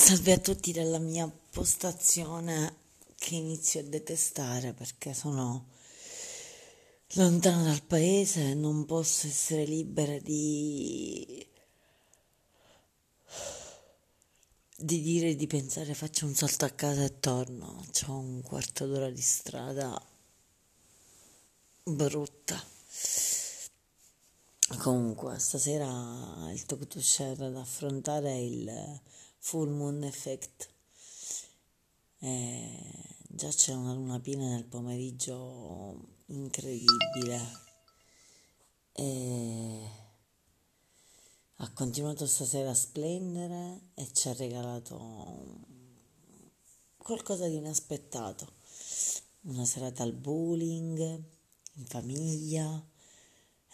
Salve a tutti dalla mia postazione che inizio a detestare perché sono lontana dal paese e non posso essere libera di di dire di pensare faccio un salto a casa e torno. C'ho un quarto d'ora di strada brutta. Comunque, stasera il talk to share ad affrontare il full moon effect. E già c'è una luna piena nel pomeriggio incredibile. E ha continuato stasera a splendere e ci ha regalato qualcosa di inaspettato. Una serata al bowling, in famiglia,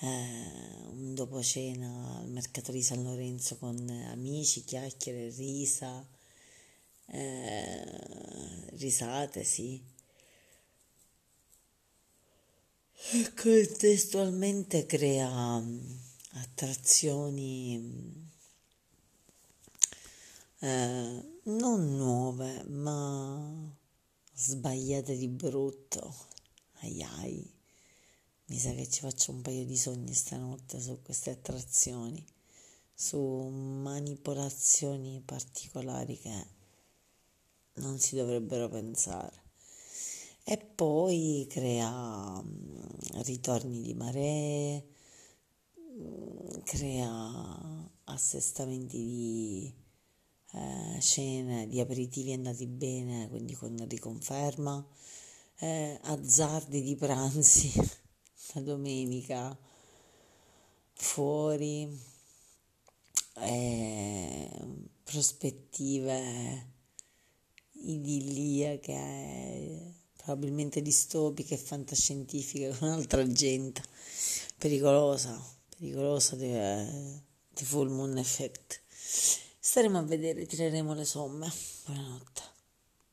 eh, dopo cena al mercato di San Lorenzo con amici, chiacchiere, risa, eh, risate, sì. E contestualmente crea mm, attrazioni mm, eh, non nuove, ma sbagliate di brutto. Ai ai. Mi sa che ci faccio un paio di sogni stanotte su queste attrazioni, su manipolazioni particolari che non si dovrebbero pensare. E poi crea mm, ritorni di maree, mm, crea assestamenti di eh, scene, di aperitivi andati bene, quindi con riconferma, eh, azzardi di pranzi. domenica fuori, eh, prospettive idilliache, probabilmente distopiche fantascientifiche con altra gente, pericolosa, pericolosa di, di full moon effect. Staremo a vedere, tireremo le somme. Buonanotte.